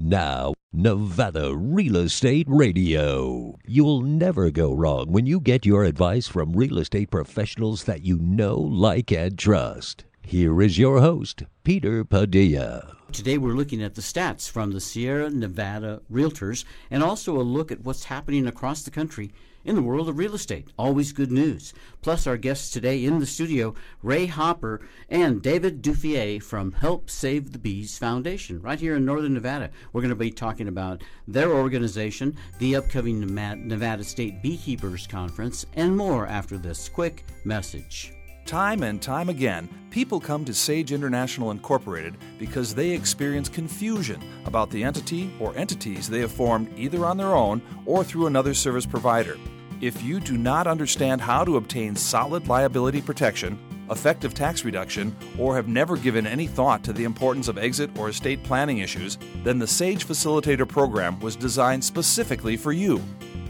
Now, Nevada Real Estate Radio. You'll never go wrong when you get your advice from real estate professionals that you know, like, and trust. Here is your host, Peter Padilla. Today we're looking at the stats from the Sierra Nevada Realtors and also a look at what's happening across the country in the world of real estate. Always good news. Plus, our guests today in the studio, Ray Hopper and David Duffié from Help Save the Bees Foundation, right here in Northern Nevada. We're going to be talking about their organization, the upcoming Nevada State Beekeepers Conference, and more after this quick message. Time and time again, people come to Sage International Incorporated because they experience confusion about the entity or entities they have formed either on their own or through another service provider. If you do not understand how to obtain solid liability protection, effective tax reduction, or have never given any thought to the importance of exit or estate planning issues, then the SAGE Facilitator program was designed specifically for you.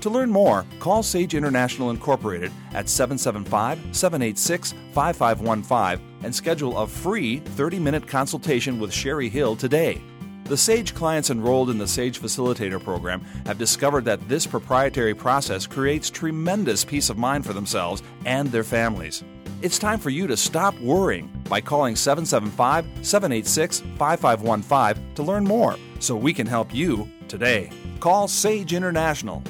To learn more, call Sage International Incorporated at 775 786 5515 and schedule a free 30 minute consultation with Sherry Hill today. The SAGE clients enrolled in the SAGE Facilitator program have discovered that this proprietary process creates tremendous peace of mind for themselves and their families. It's time for you to stop worrying by calling 775 786 5515 to learn more so we can help you today. Call SAGE International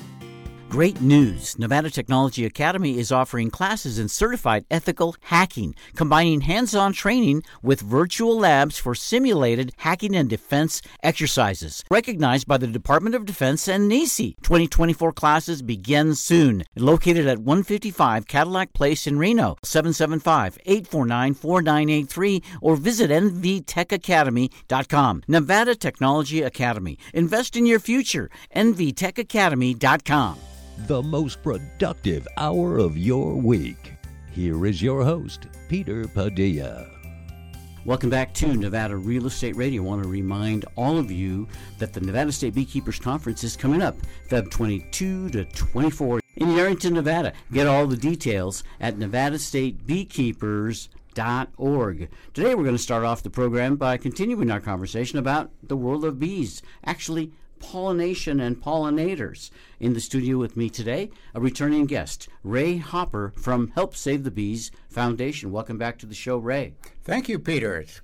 Great news! Nevada Technology Academy is offering classes in certified ethical hacking, combining hands on training with virtual labs for simulated hacking and defense exercises. Recognized by the Department of Defense and NECE. 2024 classes begin soon. Located at 155 Cadillac Place in Reno, 775 849 4983, or visit nvtechacademy.com. Nevada Technology Academy. Invest in your future. nvtechacademy.com the most productive hour of your week. Here is your host, Peter Padilla. Welcome back to Nevada Real Estate Radio. I want to remind all of you that the Nevada State Beekeepers Conference is coming up Feb 22 to 24 in Yerington, Nevada. Get all the details at nevadastatebeekeepers.org. Today we're going to start off the program by continuing our conversation about the world of bees. Actually, pollination and pollinators. In the studio with me today, a returning guest, Ray Hopper from Help Save the Bees Foundation. Welcome back to the show, Ray. Thank you, Peter. It's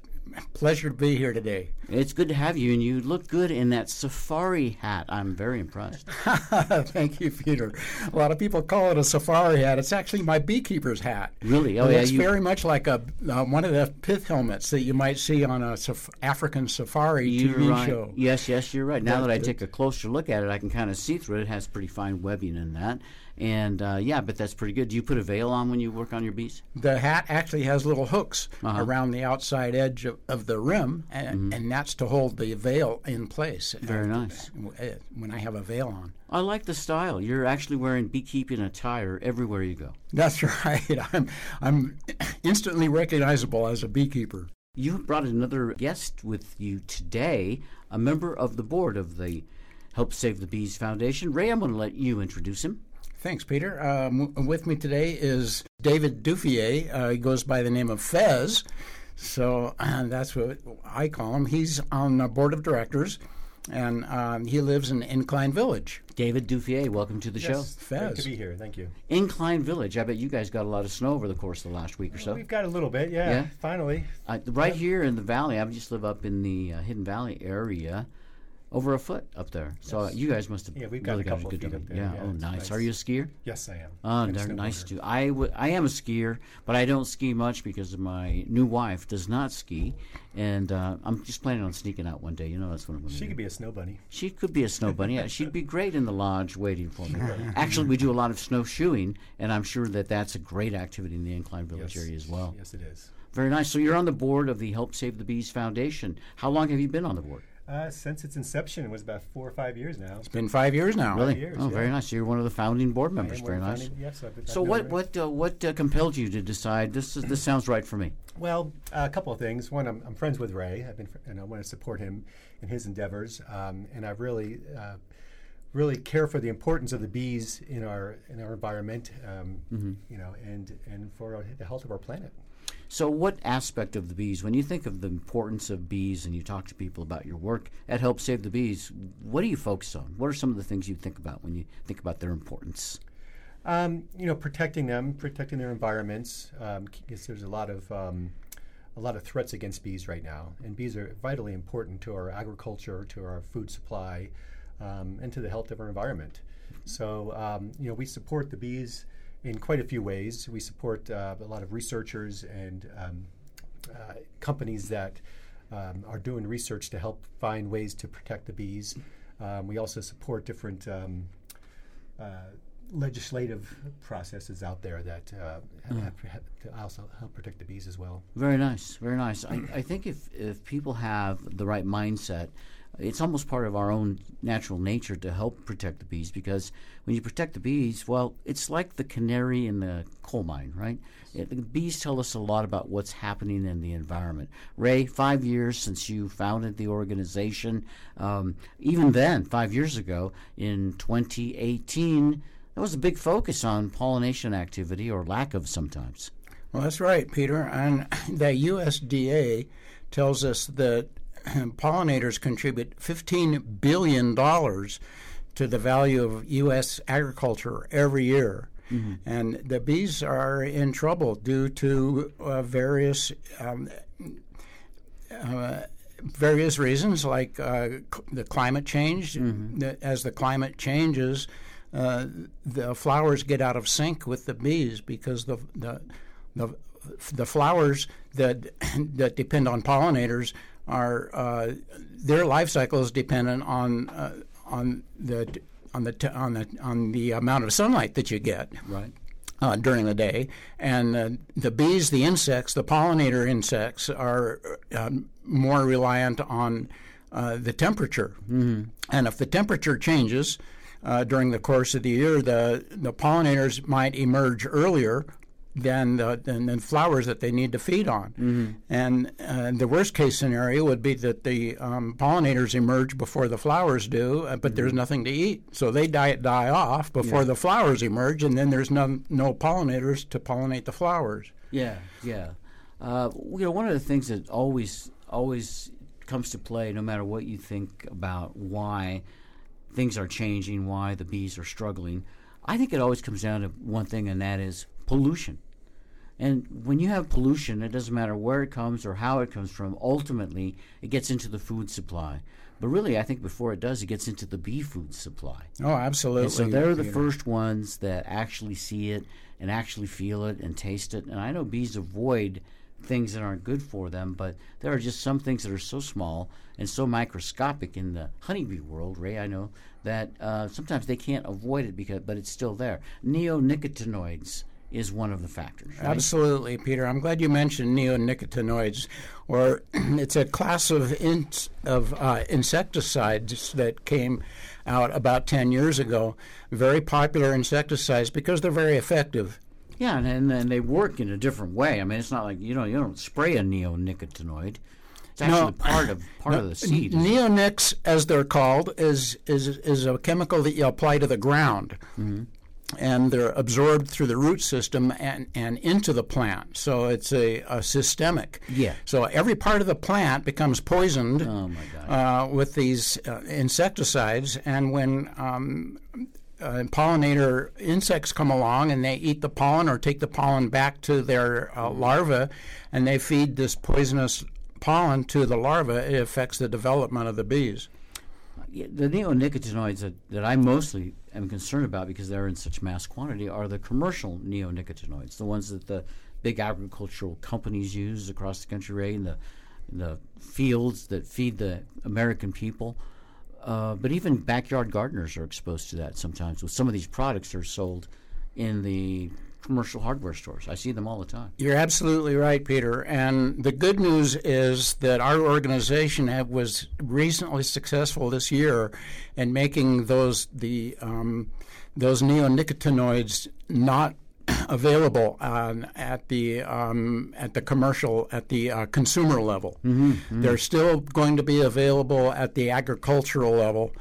pleasure to be here today. It's good to have you, and you look good in that safari hat. I'm very impressed. Thank you, Peter. A lot of people call it a safari hat. It's actually my beekeeper's hat. Really? Oh, yeah. It's you... very much like a uh, one of the pith helmets that you might see on a saf- African safari you're TV right. show. Yes, yes, you're right. Now that I take a closer look at it, I can kind of see through it. It has pretty fine webbing in that. And uh, yeah, but that's pretty good. Do you put a veil on when you work on your bees? The hat actually has little hooks uh-huh. around the outside edge of, of the rim, and, mm-hmm. and, that's to hold the veil in place. Very nice. Uh, when I have a veil on. I like the style. You're actually wearing beekeeping attire everywhere you go. That's right. I'm I'm instantly recognizable as a beekeeper. You brought another guest with you today, a member of the board of the Help Save the Bees Foundation. Ray, I'm going to let you introduce him. Thanks, Peter. Um, with me today is David Duffié. Uh, he goes by the name of Fez. So uh, that's what I call him. He's on the board of directors, and um, he lives in Incline Village. David Duffié, welcome to the yes, show. Fez. Great to be here. Thank you. Incline Village. I bet you guys got a lot of snow over the course of the last week or so. We've got a little bit, yeah. yeah? Finally. Uh, right yeah. here in the valley, I just live up in the uh, Hidden Valley area over a foot up there. So uh, you guys must have yeah, we've got really a couple got a good feet up there. Yeah. yeah oh, nice. nice. Are you a skier? Yes, I am. Oh, they're nice too. I, w- I am a skier, but I don't ski much because my new wife does not ski, and uh, I'm just planning on sneaking out one day. You know, that's what I'm going to She do. could be a snow bunny. She could be a snow bunny. yeah, she'd be great in the lodge waiting for me. Actually, we do a lot of snowshoeing, and I'm sure that that's a great activity in the Incline Village yes. area as well. Yes, it is. Very nice. So you're on the board of the Help Save the Bees Foundation. How long have you been on the board? Uh, since its inception, it was about four or five years now. It's been five years now. Really? Years, oh, yeah. very nice. You're one of the founding board members. Very nice. Founding, yes, I've, so I've what what uh, what uh, compelled you to decide this is this sounds right for me? Well, uh, a couple of things. One, I'm, I'm, friends with Ray. I've been fr- and I want to support him in his endeavors, um, and I really. Uh, really care for the importance of the bees in our in our environment, um, mm-hmm. you know, and and for our, the health of our planet. So, what aspect of the bees, when you think of the importance of bees and you talk to people about your work at Help Save the Bees, what do you focus on? What are some of the things you think about when you think about their importance? Um, you know, protecting them, protecting their environments. Um, there's a lot of um, a lot of threats against bees right now, and bees are vitally important to our agriculture, to our food supply, um, and to the health of our environment. So, um, you know, we support the bees in quite a few ways. We support uh, a lot of researchers and um, uh, companies that um, are doing research to help find ways to protect the bees. Um, we also support different um, uh, legislative processes out there that uh, Mm. have, have to also help protect the bees as well. Very nice, very nice. I, I think if, if people have the right mindset, it's almost part of our own natural nature to help protect the bees because when you protect the bees, well, it's like the canary in the coal mine, right? It, the bees tell us a lot about what's happening in the environment. Ray, five years since you founded the organization, um, even then, five years ago, in 2018, there was a big focus on pollination activity or lack of sometimes. Well, that's right, Peter. And the USDA tells us that pollinators contribute $15 billion to the value of U.S. agriculture every year. Mm-hmm. And the bees are in trouble due to uh, various um, uh, various reasons, like uh, c- the climate change. Mm-hmm. The, as the climate changes, uh, the flowers get out of sync with the bees because the the the, the flowers that that depend on pollinators are uh, their life cycle is dependent on uh, on the on the t- on the on the amount of sunlight that you get. Right. Uh, during the day, and uh, the bees, the insects, the pollinator insects are uh, more reliant on uh, the temperature. Mm-hmm. And if the temperature changes uh, during the course of the year, the the pollinators might emerge earlier than the than, than flowers that they need to feed on. Mm-hmm. And uh, the worst case scenario would be that the um, pollinators emerge before the flowers do, uh, but mm-hmm. there's nothing to eat, so they die die off before yeah. the flowers emerge, and then there's no no pollinators to pollinate the flowers. Yeah, yeah. Uh, you know, one of the things that always always comes to play, no matter what you think about why things are changing, why the bees are struggling. I think it always comes down to one thing, and that is pollution. And when you have pollution, it doesn't matter where it comes or how it comes from, ultimately, it gets into the food supply. But really, I think before it does, it gets into the bee food supply. Oh, absolutely. And so they're the first ones that actually see it and actually feel it and taste it. And I know bees avoid things that aren't good for them, but there are just some things that are so small and so microscopic in the honeybee world, Ray, I know, that uh, sometimes they can't avoid it because, but it's still there. Neonicotinoids is one of the factors. Right? Absolutely, Peter. I'm glad you mentioned neonicotinoids, or it's a class of in, of uh, insecticides that came out about 10 years ago. Very popular insecticides because they're very effective. Yeah, and, and they work in a different way. I mean, it's not like you know you don't spray a neonicotinoid. It's actually no, part of part no, of the seed. Neonics, as they're called, is is is a chemical that you apply to the ground. Mm-hmm and they're absorbed through the root system and, and into the plant. So it's a, a systemic. Yeah. So every part of the plant becomes poisoned oh uh, with these uh, insecticides, and when um, uh, pollinator insects come along and they eat the pollen or take the pollen back to their uh, larvae, and they feed this poisonous pollen to the larvae, it affects the development of the bees. The neonicotinoids that, that I mostly am concerned about because they're in such mass quantity are the commercial neonicotinoids, the ones that the big agricultural companies use across the country, right, in the, in the fields that feed the American people. Uh, but even backyard gardeners are exposed to that sometimes. With some of these products are sold in the commercial hardware stores. I see them all the time. You're absolutely right, Peter. And the good news is that our organization have, was recently successful this year in making those the um, those neonicotinoids not available uh, at the um, at the commercial at the uh, consumer level. Mm-hmm, mm-hmm. They're still going to be available at the agricultural level,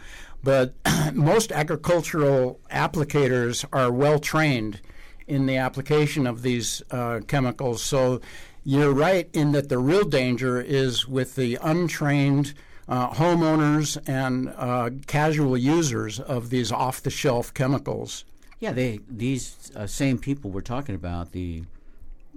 but most agricultural applicators are well trained in the application of these uh, chemicals. So You're right in that the real danger is with the untrained uh, homeowners and uh, casual users of these off-the-shelf chemicals. Yeah, they these uh, same people we're talking about the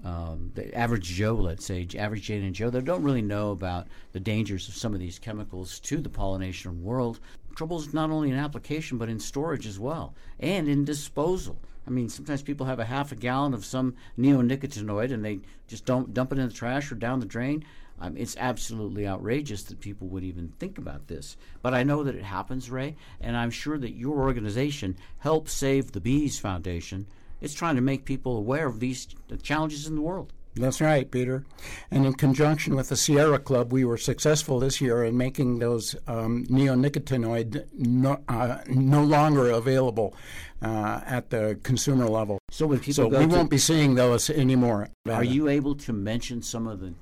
um, the average Joe, let's say, average Jane and Joe, they don't really know about the dangers of some of these chemicals to the pollination world. Troubles not only in application but in storage as well, and in disposal. I mean, sometimes people have a half a gallon of some neonicotinoid and they just don't dump it in the trash or down the drain. Um, it's absolutely outrageous that people would even think about this. But I know that it happens, Ray, and I'm sure that your organization, Help Save the Bees Foundation, is trying to make people aware of these challenges in the world. That's right, Peter. And in conjunction with the Sierra Club, we were successful this year in making those um, neonicotinoid no, uh, no, longer available uh, at the consumer level. So when people so we won't be seeing those anymore. Are you able to mention some of the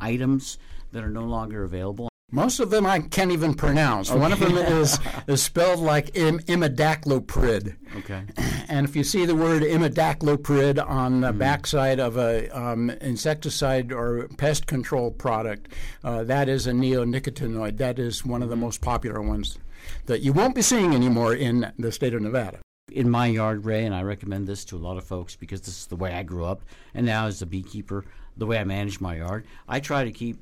items that are no longer available? Most of them I can't even pronounce. Okay. One of them is, is spelled like Im- imidacloprid. Okay. And if you see the word imidacloprid on the mm. backside of a um, insecticide or pest control product, uh, that is a neonicotinoid. That is one of the most popular ones that you won't be seeing anymore in the state of Nevada. In my yard, Ray, and I recommend this to a lot of folks because this is the way I grew up, and now as a beekeeper, the way I manage my yard, I try to keep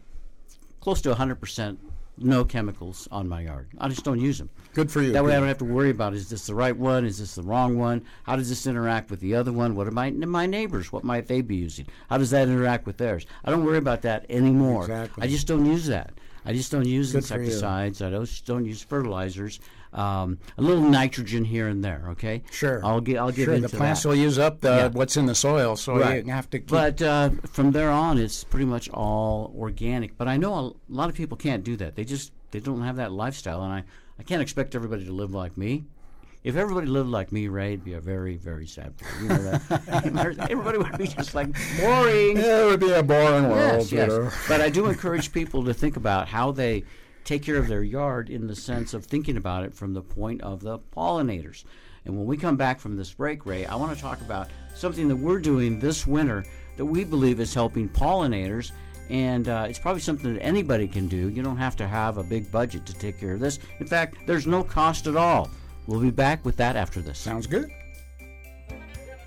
close to 100% no chemicals on my yard. I just don't use them. Good for you. That way I don't have to worry about is this the right one? Is this the wrong one? How does this interact with the other one? What are my, my neighbors? What might they be using? How does that interact with theirs? I don't worry about that anymore. Exactly. I just don't use that. I just don't use Good insecticides. I don't, don't use fertilizers. Um, a little nitrogen here and there. Okay. Sure. I'll get. I'll get sure, into the plants that. will use up the, yeah. what's in the soil, so right. you have to. but uh, from there on, it's pretty much all organic. But I know a lot of people can't do that. They just they don't have that lifestyle, and I I can't expect everybody to live like me. If everybody lived like me, Ray, it'd be a very, very sad world. You know that? everybody would be just like boring. Yeah, it would be a boring world. Yes, yes. But I do encourage people to think about how they take care of their yard in the sense of thinking about it from the point of the pollinators. And when we come back from this break, Ray, I want to talk about something that we're doing this winter that we believe is helping pollinators. And uh, it's probably something that anybody can do. You don't have to have a big budget to take care of this. In fact, there's no cost at all. We'll be back with that after this. Sounds good.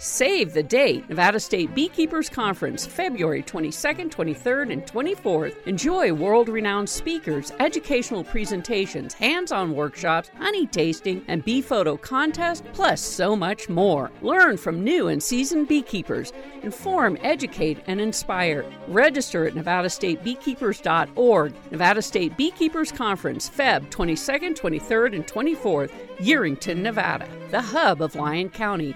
Save the date Nevada State Beekeepers Conference, February 22nd, 23rd, and 24th. Enjoy world renowned speakers, educational presentations, hands on workshops, honey tasting, and bee photo contest, plus so much more. Learn from new and seasoned beekeepers. Inform, educate, and inspire. Register at nevadastatebeekeepers.org. Nevada State Beekeepers Conference, Feb 22nd, 23rd, and 24th, Yerington, Nevada, the hub of Lyon County.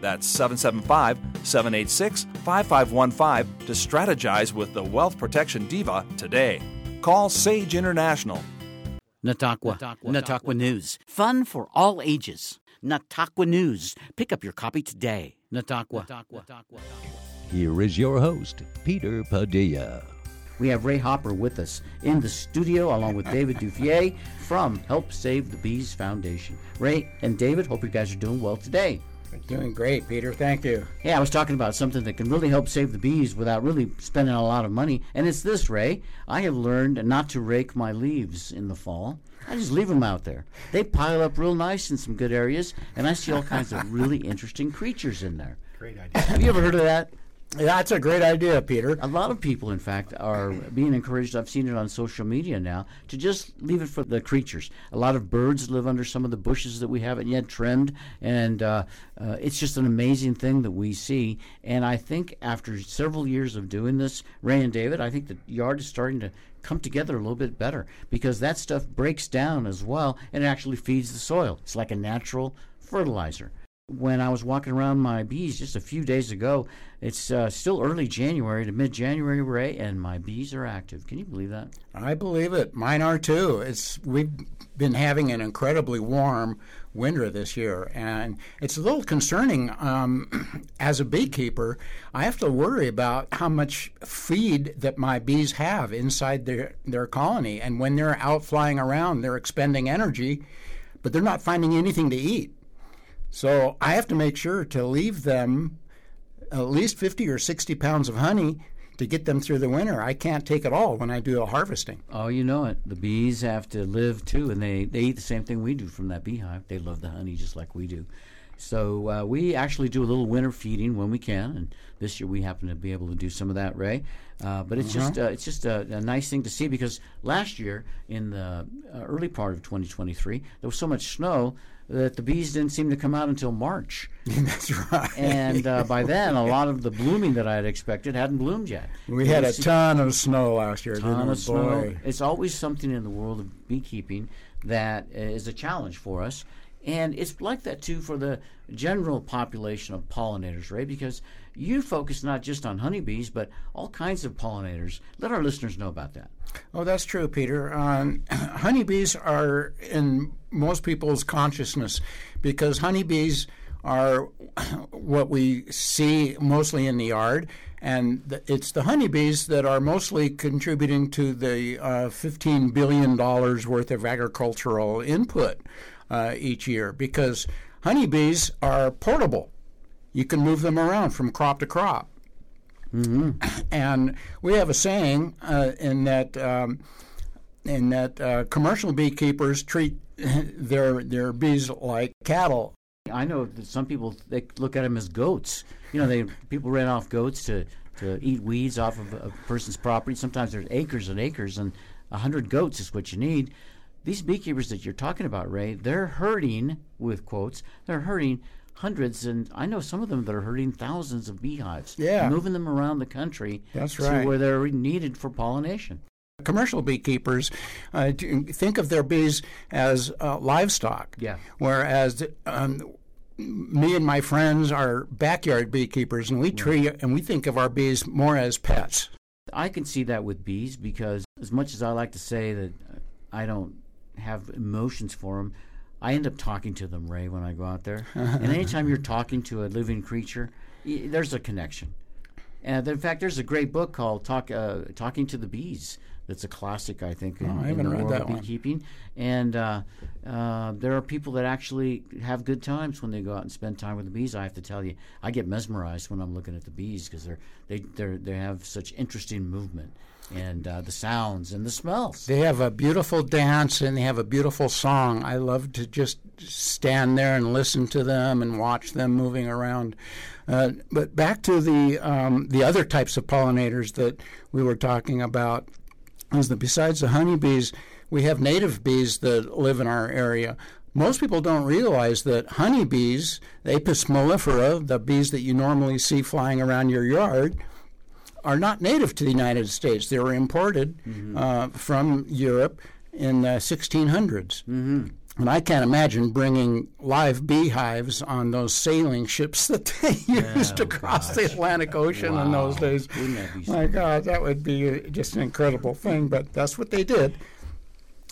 That's 775 786 5515 to strategize with the Wealth Protection Diva today. Call Sage International. Nataqua. Nataqua. News. Fun for all ages. Nataqua News. Pick up your copy today. Nataqua. Here is your host, Peter Padilla. We have Ray Hopper with us in the studio, along with David Duffié from Help Save the Bees Foundation. Ray and David, hope you guys are doing well today. Doing great, Peter. Thank you. Yeah, I was talking about something that can really help save the bees without really spending a lot of money. And it's this, Ray. I have learned not to rake my leaves in the fall. I just leave them out there. They pile up real nice in some good areas, and I see all kinds of really interesting creatures in there. Great idea. Have you ever heard of that? That's a great idea, Peter. A lot of people, in fact, are being encouraged. I've seen it on social media now to just leave it for the creatures. A lot of birds live under some of the bushes that we haven't yet trimmed, and uh, uh, it's just an amazing thing that we see. And I think after several years of doing this, Ray and David, I think the yard is starting to come together a little bit better because that stuff breaks down as well and it actually feeds the soil. It's like a natural fertilizer. When I was walking around my bees just a few days ago. It's uh, still early January to mid January, Ray, and my bees are active. Can you believe that? I believe it. Mine are too. It's we've been having an incredibly warm winter this year, and it's a little concerning. Um, as a beekeeper, I have to worry about how much feed that my bees have inside their their colony, and when they're out flying around, they're expending energy, but they're not finding anything to eat. So I have to make sure to leave them at least 50 or 60 pounds of honey to get them through the winter. I can't take it all when I do a harvesting. Oh, you know it. The bees have to live too, and they, they eat the same thing we do from that beehive. They love the honey just like we do. So uh, we actually do a little winter feeding when we can, and this year we happen to be able to do some of that, Ray. Uh, but it's just uh, it's just a, a, nice thing to see because last year in the uh, early part of 2023 there was so much snow that the bees didn't seem to come out until March. That's right. And uh, by then, a lot of the blooming that I had expected hadn't bloomed yet. We had a ton of snow last year. ton of snow. It's always something in the world of beekeeping that is a challenge for us. And it's like that too for the general population of pollinators, right? Because you focus not just on honeybees, but all kinds of pollinators. Let our listeners know about that. Oh, that's true, Peter. Um, honeybees are in most people's consciousness because honeybees are what we see mostly in the yard, and it's the honeybees that are mostly contributing to the uh, $15 billion worth of agricultural input uh, each year because honeybees are portable. You can move them around from crop to crop. And we have a saying uh, in that um, in that uh, commercial beekeepers treat their their bees like cattle. I know that some people they look at them as goats. You know, they people ran off goats to, to eat weeds off of a person's property. Sometimes there's acres and acres, and a hundred goats is what you need. These beekeepers that you're talking about, Ray, they're hurting with quotes. They're hurting hundreds, and I know some of them that are hurting thousands of beehives. Yeah. moving them around the country. That's to right. where they're needed for pollination. Commercial beekeepers uh, think of their bees as uh, livestock. Yeah. Whereas um, me and my friends are backyard beekeepers, and we treat and we think of our bees more as pets. I can see that with bees because, as much as I like to say that I don't have emotions for them, I end up talking to them, Ray, when I go out there. and anytime you're talking to a living creature, y- there's a connection. And in fact, there's a great book called "Talk uh, Talking to the Bees." That's a classic, I think, in, Oh, I in the read world that of one. beekeeping. And uh, uh, there are people that actually have good times when they go out and spend time with the bees. I have to tell you, I get mesmerized when I'm looking at the bees because they're they they're, they have such interesting movement and uh, the sounds and the smells. They have a beautiful dance and they have a beautiful song. I love to just stand there and listen to them and watch them moving around. Uh, but back to the um, the other types of pollinators that we were talking about is that besides the honeybees, we have native bees that live in our area. Most people don't realize that honeybees, Apis mellifera, the bees that you normally see flying around your yard, are not native to the United States. They were imported uh, from Europe in the 1600s. Mm-hmm. And I can't imagine bringing live beehives on those sailing ships that they used to cross the Atlantic Ocean in those days. Wouldn't that be My God, that would be uh, just an incredible thing, but that's what they did.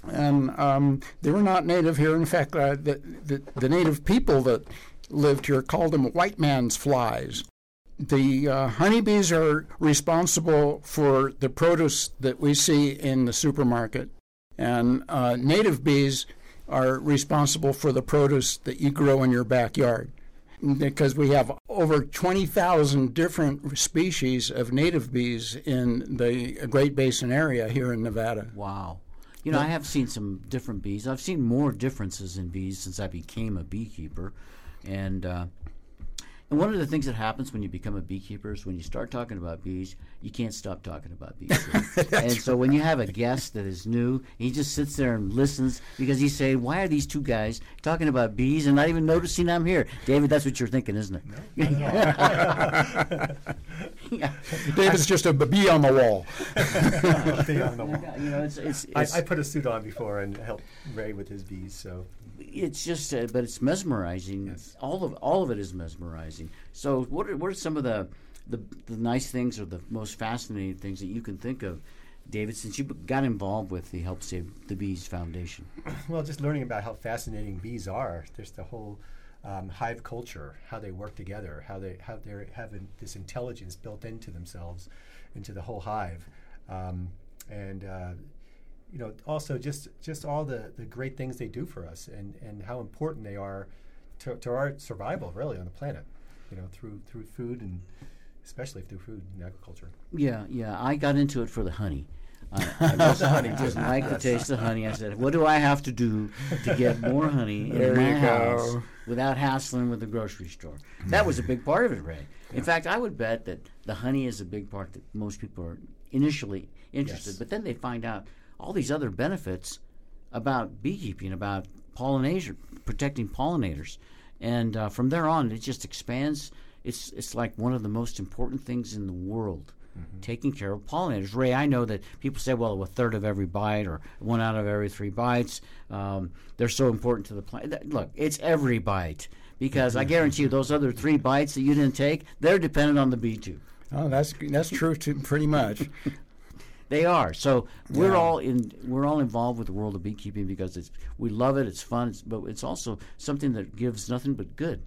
And um, they were not native here. In fact, uh, the, the, the native people that lived here called them white man's flies. The uh, honeybees are responsible for the produce that we see in the supermarket, and uh, native bees are responsible for the produce that you grow in your backyard. Because we have over 20,000 different species of native bees in the Great Basin area here in Nevada. Wow. You know, I have seen some different bees. I've seen more differences in bees since I became a beekeeper. And, uh, And one of the things that happens when you become a beekeeper is when you start talking about bees, you can't stop talking about bees. and so when you have a guest that is new, he just sits there and listens because he's saying, "Why are these two guys talking about bees and not even noticing I'm here?" David, that's what you're thinking, isn't it? yeah. David's just a bee on the wall. on the wall. You know, it's, it's, I, I put a suit on before and helped Ray with his bees. So it's just, uh, but it's mesmerizing. Yes. All of all of it is mesmerizing. So, what are what are some of the, the the nice things or the most fascinating things that you can think of, David? Since you got involved with the Help Save the Bees Foundation. well, just learning about how fascinating bees are. There's the whole um, hive culture, how they work together, how they how they have this intelligence built into themselves, into the whole hive, um, and uh, you know also just just all the, the great things they do for us, and, and how important they are to, to our survival really on the planet, you know through through food and especially through food and agriculture. Yeah, yeah. I got into it for the honey. I, I love the honey. Just like the taste of honey. I said, "What do I have to do to get more honey There in my house go. without hassling with the grocery store?" That was a big part of it, Ray. In fact, I would bet that the honey is a big part that most people are initially interested, Yes. but then they find out all these other benefits about beekeeping, about pollination, protecting pollinators, and uh, from there on, it just expands. It's it's like one of the most important things in the world, taking care of pollinators. Ray, I know that people say, well, a third of every bite or one out of every three bites, um, they're so important to the plant. Look, it's every bite because I guarantee you, those other three bites that you didn't take, they're dependent on the bee tube. Oh, that's that's true too, pretty much. They are. So we're Yeah. all in. We're all involved with the world of beekeeping because it's we love it. It's fun, it's, but it's also something that gives nothing but good.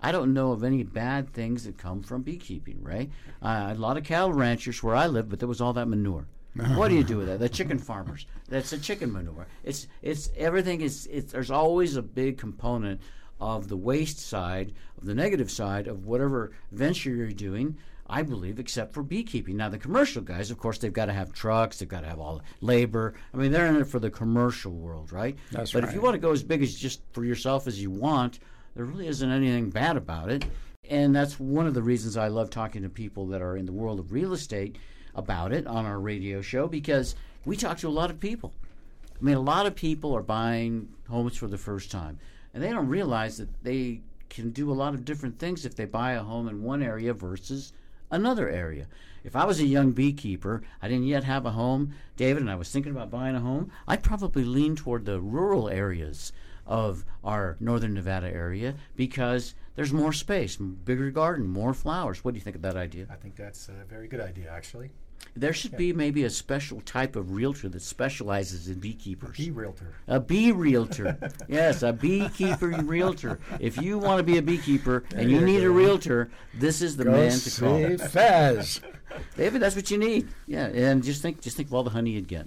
I don't know of any bad things that come from beekeeping. Right? Uh, a lot of cattle ranchers where I live, but there was all that manure. what do you do with that? The chicken farmers. That's the chicken manure. It's it's everything is. It's, there's always a big component of the waste side, of the negative side of whatever venture you're doing. I believe, except for beekeeping. Now, the commercial guys, of course, they've got to have trucks, they've got to have all the labor. I mean, they're in it for the commercial world, right? That's but if you want to go as big as just for yourself as you want, there really isn't anything bad about it. And that's one of the reasons I love talking to people that are in the world of real estate about it on our radio show because we talk to a lot of people. I mean, a lot of people are buying homes for the first time, and they don't realize that they can do a lot of different things if they buy a home in one area versus another area. If I was a young beekeeper, I didn't yet have a home, David, and I was thinking about buying a home, I'd probably lean toward the rural areas of our northern Nevada area because there's more space, bigger garden, more flowers. What do you think of that idea? I think that's a very good idea, actually. There should be maybe a special type of realtor that specializes in beekeepers. A Bee realtor. A bee realtor. yes, a beekeeper realtor. If you want to be a beekeeper and you need a realtor, this is the Go man to call. Fez. David, that's what you need. Yeah, and just think just think of all the honey you'd get.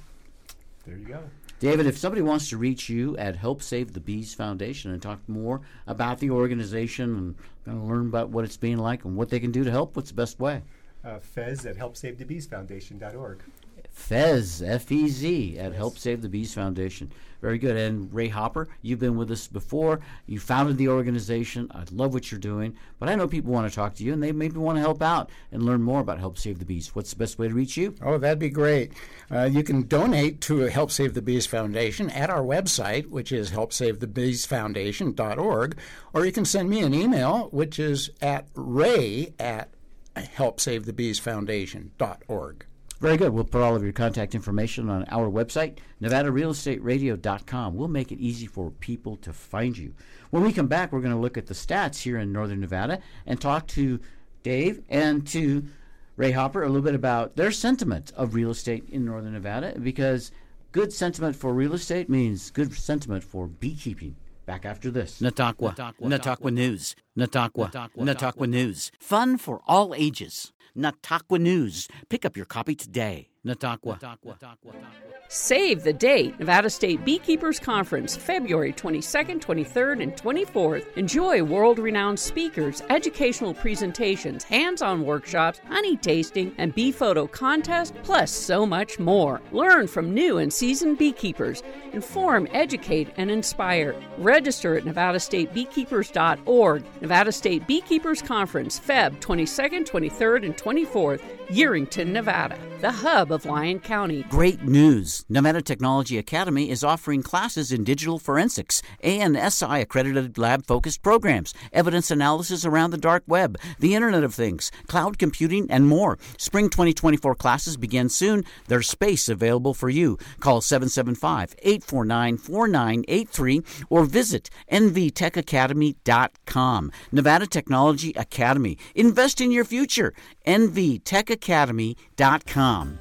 There you go. David, if somebody wants to reach you at Help Save the Bees Foundation and talk more about the organization and of learn about what it's being like and what they can do to help, what's the best way? Uh, Fez at HelpSaveTheBeesFoundation.org. Fez, F E Z, at Help Save the Bees Foundation. Very good. And Ray Hopper, you've been with us before. You founded the organization. I love what you're doing. But I know people want to talk to you and they maybe want to help out and learn more about Help Save the Bees. What's the best way to reach you? Oh, that'd be great. Uh, you can donate to Help Save the Bees Foundation at our website, which is helpsavethebeesfoundation.org, or you can send me an email, which is at ray at helpsavethebeesfoundation.org. Very good. We'll put all of your contact information on our website, NevadaRealEstateRadio.com. We'll make it easy for people to find you. When we come back, we're going to look at the stats here in Northern Nevada and talk to Dave and to Ray Hopper a little bit about their sentiment of real estate in Northern Nevada because good sentiment for real estate means good sentiment for beekeeping. Back after this. Nataqua. Nataqua News. Nataqua. Nataqua News. Fun for all ages. Nataqua News. Pick up your copy today. Nataqua. Save the date Nevada State Beekeepers Conference, February 22nd, 23rd, and 24th. Enjoy world renowned speakers, educational presentations, hands on workshops, honey tasting, and bee photo contest, plus so much more. Learn from new and seasoned beekeepers. Inform, educate, and inspire. Register at nevadastatebeekeepers.org. Nevada State Beekeepers Conference, Feb 22nd, 23rd, and 24th, Yerington, Nevada, the hub of Lyon County. Great news! Nevada Technology Academy is offering classes in digital forensics, ANSI accredited lab focused programs, evidence analysis around the dark web, the Internet of Things, cloud computing, and more. Spring 2024 classes begin soon. There's space available for you. Call 775 849 4983 or visit nvtechacademy.com. Nevada Technology Academy. Invest in your future. nvtechacademy.com.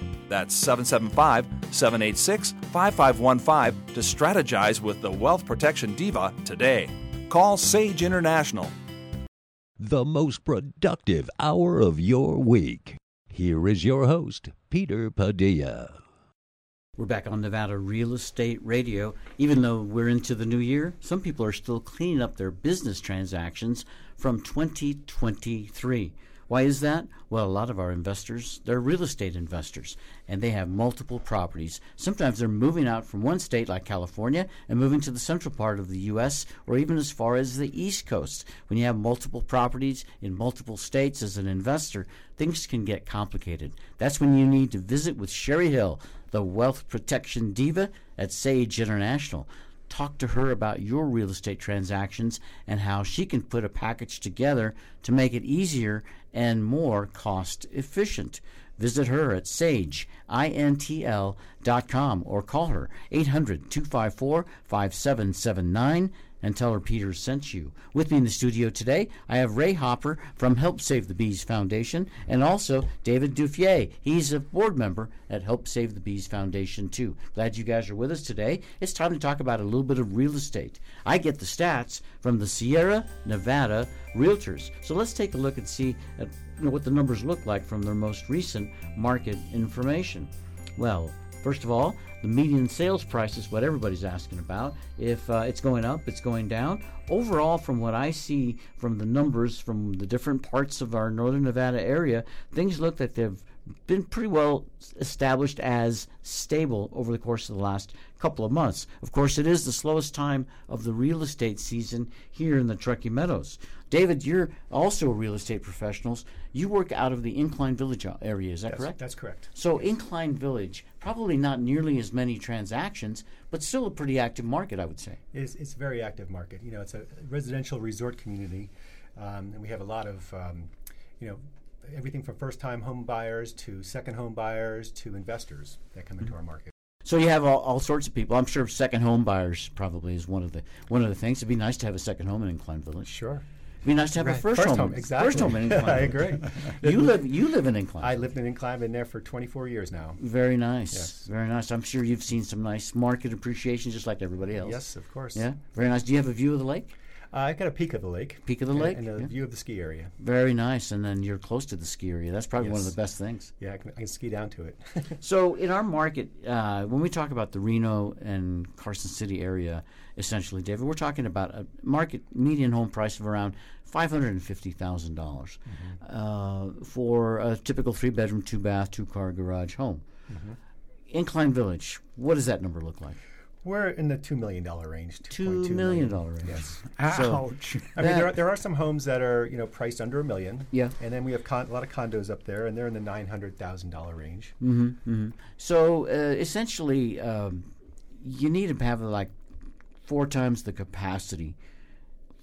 That's 775 786 5515 to strategize with the Wealth Protection Diva today. Call Sage International. The most productive hour of your week. Here is your host, Peter Padilla. We're back on Nevada Real Estate Radio. Even though we're into the new year, some people are still cleaning up their business transactions from 2023. Why is that? Well, a lot of our investors, they're real estate investors, and they have multiple properties. Sometimes they're moving out from one state like California and moving to the central part of the U.S. or even as far as the East Coast. When you have multiple properties in multiple states as an investor, things can get complicated. That's when you need to visit with Sherry Hill, the wealth protection diva at Sage International talk to her about your real estate transactions and how she can put a package together to make it easier and more cost efficient. Visit her at sageintl.com or call her 800 254 5779 and tell her Peter sent you. With me in the studio today, I have Ray Hopper from Help Save the Bees Foundation and also David Duffié. He's a board member at Help Save the Bees Foundation, too. Glad you guys are with us today. It's time to talk about a little bit of real estate. I get the stats from the Sierra Nevada Realtors. So let's take a look and see at, you know, what the numbers look like from their most recent market information. Well, First of all, the median sales price is what everybody's asking about. If uh, it's going up, it's going down. Overall, from what I see from the numbers from the different parts of our northern Nevada area, things look like they've been pretty well established as stable over the course of the last couple of months. Of course, it is the slowest time of the real estate season here in the Truckee Meadows. David, you're also a real estate professional. You work out of the Incline Village area, is that Yes, correct? That's correct. So Incline Village, probably not nearly as many transactions, but still a pretty active market, I would say. It's, it's a very active market. You know, it's a residential resort community, um, and we have a lot of, um, you know, everything from first-time home buyers to second home buyers to investors that come Mm-hmm. into our market. So you have all, all sorts of people. I'm sure second home buyers probably is one of the one of the things. It'd be nice to have a second home in Incline Village. Sure. It'd be nice to have a first, First home. home, exactly. First home in Incline. I agree. You live you live in Incline. I lived in Incline, been there for 24 years now. Very nice. Yes. Very nice. I'm sure you've seen some nice market appreciation just like everybody else. Yes, of course. Yeah. Very nice. Do you have a view of the lake? Uh, I got a peak of the lake. Peak of the and- lake, And a yeah. view of the ski area. Very nice. And then you're close to the ski area. That's probably one of the best things. Yeah, I can, I can ski down to it. So in our market, uh, when we talk about the Reno and Carson City area, essentially, David, we're talking about a market median home price of around five hundred and fifty thousand dollars uh, for a typical three bedroom, two bath, two car garage home. Incline Village, what does that number look like? We're in the $2 million range. Two $2.2 million range. Yes. So- Ouch. I mean, there are, there are some homes that are you know priced under a million. Yeah. And then we have con- a lot of condos up there, and they're in the nine hundred thousand dollar range. Mm-hmm. So uh, essentially, um, you need to have like four times the capacity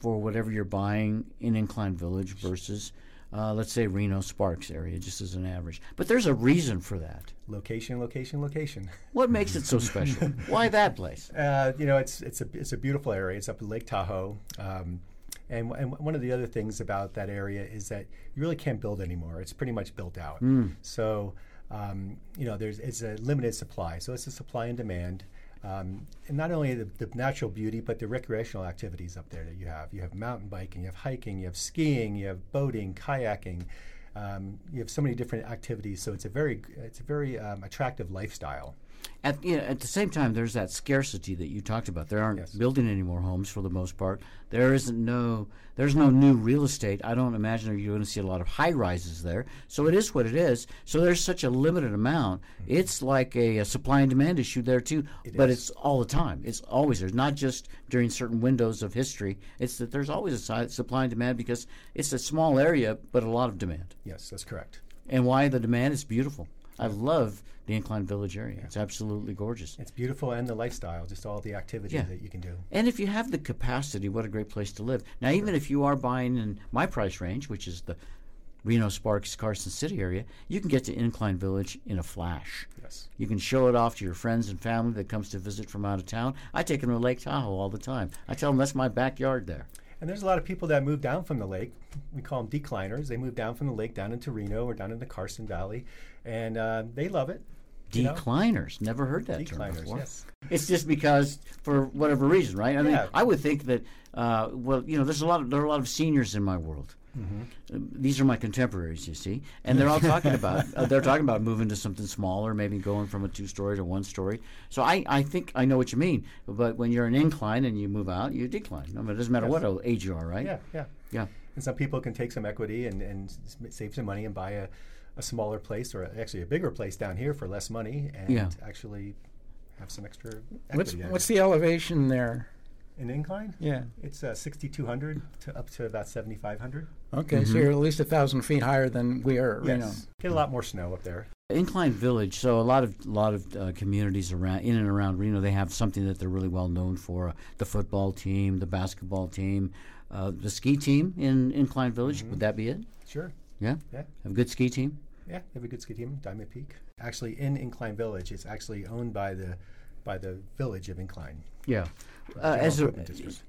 for whatever you're buying in Incline Village versus uh, let's say Reno Sparks area, just as an average. But there's a reason for that. Location, location, location. What makes it so special? Why that place? Uh, you know, it's it's a it's a beautiful area. It's up in Lake Tahoe. Um, and, and one of the other things about that area is that you really can't build anymore. It's pretty much built out. So, um, you know, there's it's a limited supply. So it's a supply and demand. Um, and not only the, the natural beauty, but the recreational activities up there that you have. You have mountain biking, you have hiking, you have skiing, you have boating, kayaking. Um, you have so many different activities. So it's a very it's a very um, attractive lifestyle. At, you know, at the same time, there's that scarcity that you talked about. There aren't Yes. building any more homes for the most part. There isn't no there's no new real estate. I don't imagine you're going to see a lot of high rises there. So it is what it is. So there's such a limited amount. Mm-hmm. It's like a, a supply and demand issue there too. but is. it's all the time. It's always there. Not just during certain windows of history. It's that there's always a si- supply and demand because it's a small area but a lot of demand. Yes, that's correct. And why the demand is beautiful. I love the Incline Village area. It's absolutely gorgeous. It's beautiful and the lifestyle, just all the activities Yeah. that you can do. And if you have the capacity, what a great place to live. Now, even if you are buying in my price range, which is the Reno Sparks Carson City area, you can get to Incline Village in a flash. Yes. You can show it off to your friends and family that comes to visit from out of town. I take them to Lake Tahoe all the time. I tell them that's my backyard there. And there's a lot of people that move down from the lake. We call them decliners. They move down from the lake down into Reno or down into Carson Valley, and uh, they love it. you know? Decliners. Never heard that term before. yes. It's just because for whatever reason, right? I mean, Yeah. I would think that. Uh, well, you know, there's a lot of there are a lot of seniors in my world. Mm-hmm. Uh, these are my contemporaries, you see, and they're all talking about uh, they're talking about moving to something smaller, maybe going from a two story to one story. So I, I think I know what you mean. But when you're an incline and you move out, you decline. I mean, it doesn't matter what age you are, right? Yeah, yeah. Yeah. And some people can take some equity and, and save some money and buy a, a smaller place or actually a bigger place down here for less money and Yeah. actually have some extra. What's what's the elevation there? an incline? Yeah. It's uh, 6,200 to up to about 7,500. Okay, so you're at least a thousand feet higher than we are. You know. Yes. Get a lot more snow up there. Incline Village. So a lot of lot of uh, communities around in and around Reno, they have something that they're really well known for: uh, the football team, the basketball team, uh, the ski team in Incline Village. Would that be it? Sure. Yeah, Yeah. have a good ski team. Yeah, they have a good team, Diamond Peak. Actually, in Incline Village, it's actually owned by the by the village of Incline. Yeah. Uh, as a,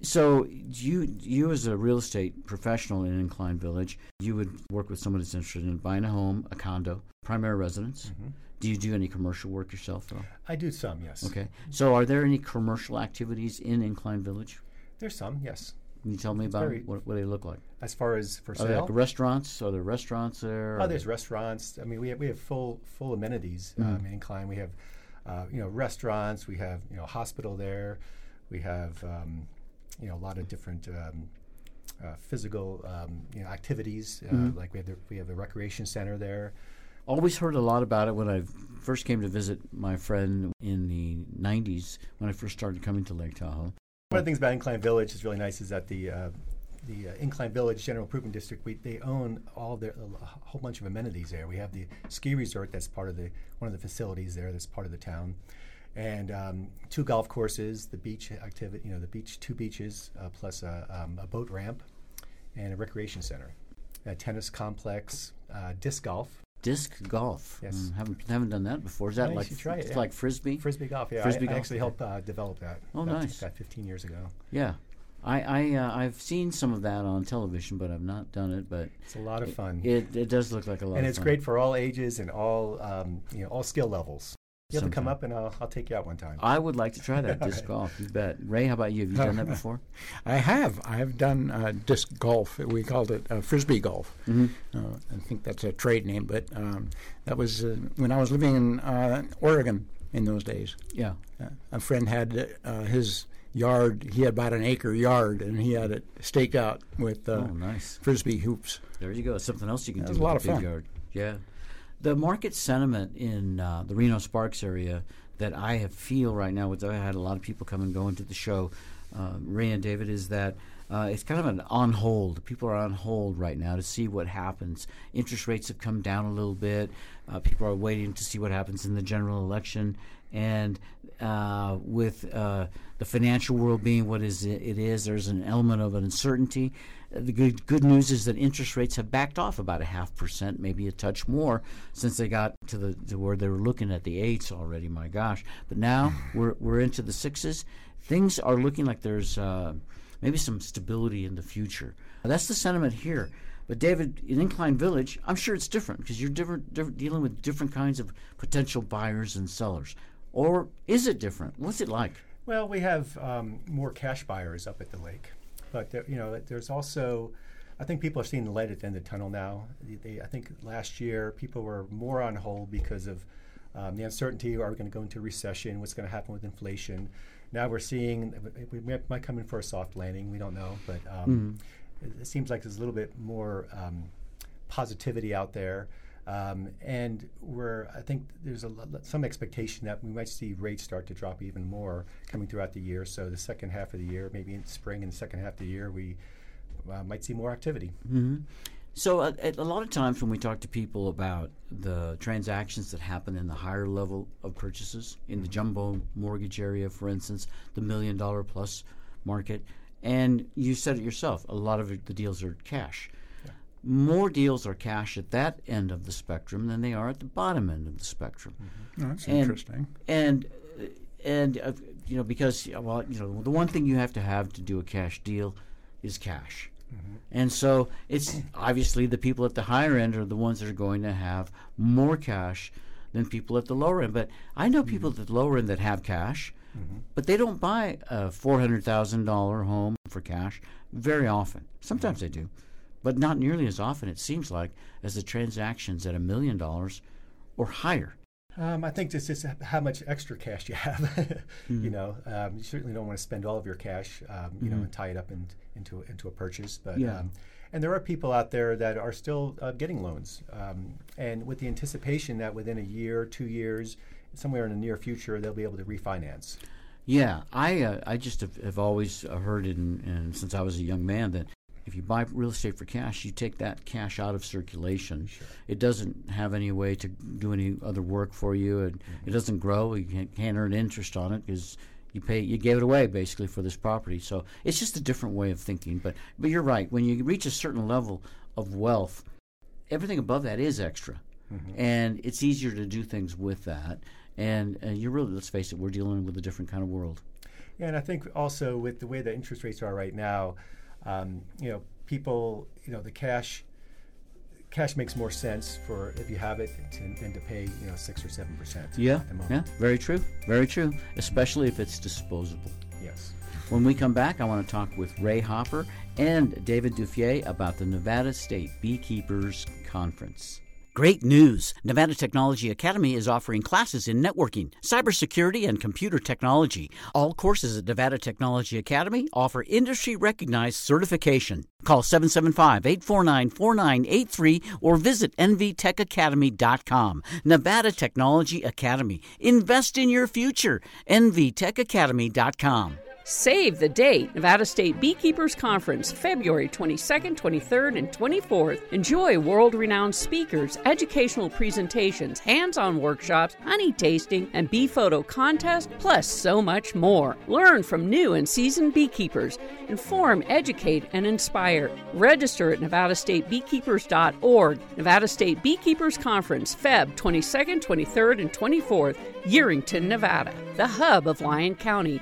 so you you as a real estate professional in Incline Village, you would work with someone that's interested in buying a home, a condo, primary residence. Mm-hmm. Do you do any commercial work yourself, though? I do some, yes. Okay. So, are there any commercial activities in Incline Village? There's some, yes. Can you tell me about very- what, what they look like? As far as for Are sale, like restaurants? Are there restaurants there? oh, there's there- restaurants. I mean, we have we have full full amenities Mm-hmm. um, in Incline. We have uh, you know restaurants. We have you know hospital there. We have um, you know a lot of different. Um, uh, physical, um, you know, activities uh, Mm-hmm. like we have the we have the recreation center there. Always heard a lot about it when I first came to visit my friend in the 90s when I first started coming to Lake Tahoe. One of the things about Incline Village is really nice is that the uh, the uh, Incline Village General Improvement District we, they own all their a whole bunch of amenities there. We have the ski resort that's part of the one of the facilities there that's part of the town, and um, two golf courses, the beach activity, you know, the beach two beaches uh, plus a, um, a boat ramp, and a recreation center, a tennis complex, uh, disc golf, Disc golf. Yes. Mm, haven't haven't done that before. Is that you like try it, it's yeah. like frisbee? frisbee golf. Yeah, Frisbee I, I golf, actually helped uh, develop that. Oh, about, nice. About 15 years ago. Yeah. I, I uh, I've seen some of that on television, but I've not done it. But It's a lot of fun. it, it does look like a lot. Of fun. And it's great for all ages and all um, you know all skill levels. You have to come up and I'll, I'll take you out one time. I would like to try that disc golf. You bet. Ray, how about you? Have you done that before? I have. I have done uh, disc golf. We called it uh, frisbee golf. Uh, I think that's a trade name, but um, that was uh, when I was living in uh, Oregon in those days. Yeah. Uh, a friend had uh, his yard. He had about an acre yard, and he had it staked out with uh, Oh, nice. frisbee hoops. There you go. Something else you can That do. was a lot of fun. Yard. Yeah. The market sentiment in uh, the Reno Sparks area that I have feel right now, with I had a lot of people come and go into the show, uh, Ray and David, is that uh, it's kind of an on hold. People are on hold right now to see what happens. Interest rates have come down a little bit. Uh, people are waiting to see what happens in the general election. And uh, with uh, the financial world being what is it is, there's an element of uncertainty. The good, good news is that interest rates have backed off about a half percent, maybe a touch more, since they got to the to where they were looking at the eights already. My gosh! But now we're we're into the sixes. Things are looking like there's uh, maybe some stability in the future. That's the sentiment here. But David, in Incline Village, I'm sure it's different because you're different, different, dealing with different kinds of potential buyers and sellers. Or is it different? What's it like? Well, we have um, more cash buyers up at the lake, but there, you know, there's also, I think people are seeing the light at the end of the tunnel now. They, I think last year people were more on hold because of um, the uncertainty: are we going to go into recession? What's going to happen with inflation? Now we're seeing we might come in for a soft landing. We don't know, but um, mm. it, it, seems like there's a little bit more um, positivity out there. Um, and we're, I think there's a, some expectation that we might see rates start to drop even more coming throughout the year. So the second half of the year, maybe in spring and the second half of the year, we uh, might see more activity. Mm-hmm. So uh, a lot of times when we talk to people about the transactions that happen in the higher level of purchases, in the mm-hmm. jumbo mortgage area, for instance, the million dollar plus market, and you said it yourself, a lot of the deals are cash. More deals are cash at that end of the spectrum than they are at the bottom end of the spectrum. Mm-hmm. Oh, that's and, interesting. And and uh, you know because well you know the one thing you have to have to do a cash deal is cash. Mm-hmm. And so it's obviously the people at the higher end are the ones that are going to have more cash than people at the lower end. But I know mm-hmm. people at the lower end that have cash, mm-hmm. but they don't buy a four hundred thousand dollar home for cash very often. Sometimes they do, but not nearly as often. It seems like as the transactions at a million dollars or higher. Um, I think this is how much extra cash you have. mm-hmm. You know, um, you certainly don't want to spend all of your cash, um, you mm-hmm. know, and tie it up in, into into a purchase. But yeah. Um, and there are people out there that are still uh, getting loans, um, and with the anticipation that within a year, two years, somewhere in the near future, they'll be able to refinance. Yeah, I uh, I just have, have always heard it, in, in, since I was a young man, that if you buy real estate for cash, you take that cash out of circulation. Sure. It doesn't have any way to do any other work for you. It, mm-hmm. it doesn't grow. You can't, can't earn interest on it because you pay you gave it away basically for this property. So it's just a different way of thinking. But but you're right. When you reach a certain level of wealth, everything above that is extra, mm-hmm. and it's easier to do things with that. And uh, you're really let's face it, we're dealing with a different kind of world. Yeah, and I think also with the way that interest rates are right now um, you know, people, you know, the cash cash makes more sense for if you have it to, than to pay you know six or seven percent. Yeah, yeah, very true, very true. Especially if it's disposable. Yes. When we come back, I want to talk with Ray Hopper and David Duffié about the Nevada State Beekeepers Conference. Great news! Nevada Technology Academy is offering classes in networking, cybersecurity, and computer technology. All courses at Nevada Technology Academy offer industry recognized certification. Call 775 849 4983 or visit nvtechacademy.com. Nevada Technology Academy. Invest in your future. nvtechacademy.com. Save the date Nevada State Beekeepers Conference, February 22nd, 23rd, and 24th. Enjoy world renowned speakers, educational presentations, hands on workshops, honey tasting, and bee photo contest, plus so much more. Learn from new and seasoned beekeepers. Inform, educate, and inspire. Register at nevadastatebeekeepers.org. Nevada State Beekeepers Conference, Feb 22nd, 23rd, and 24th, Yerington, Nevada, the hub of Lyon County.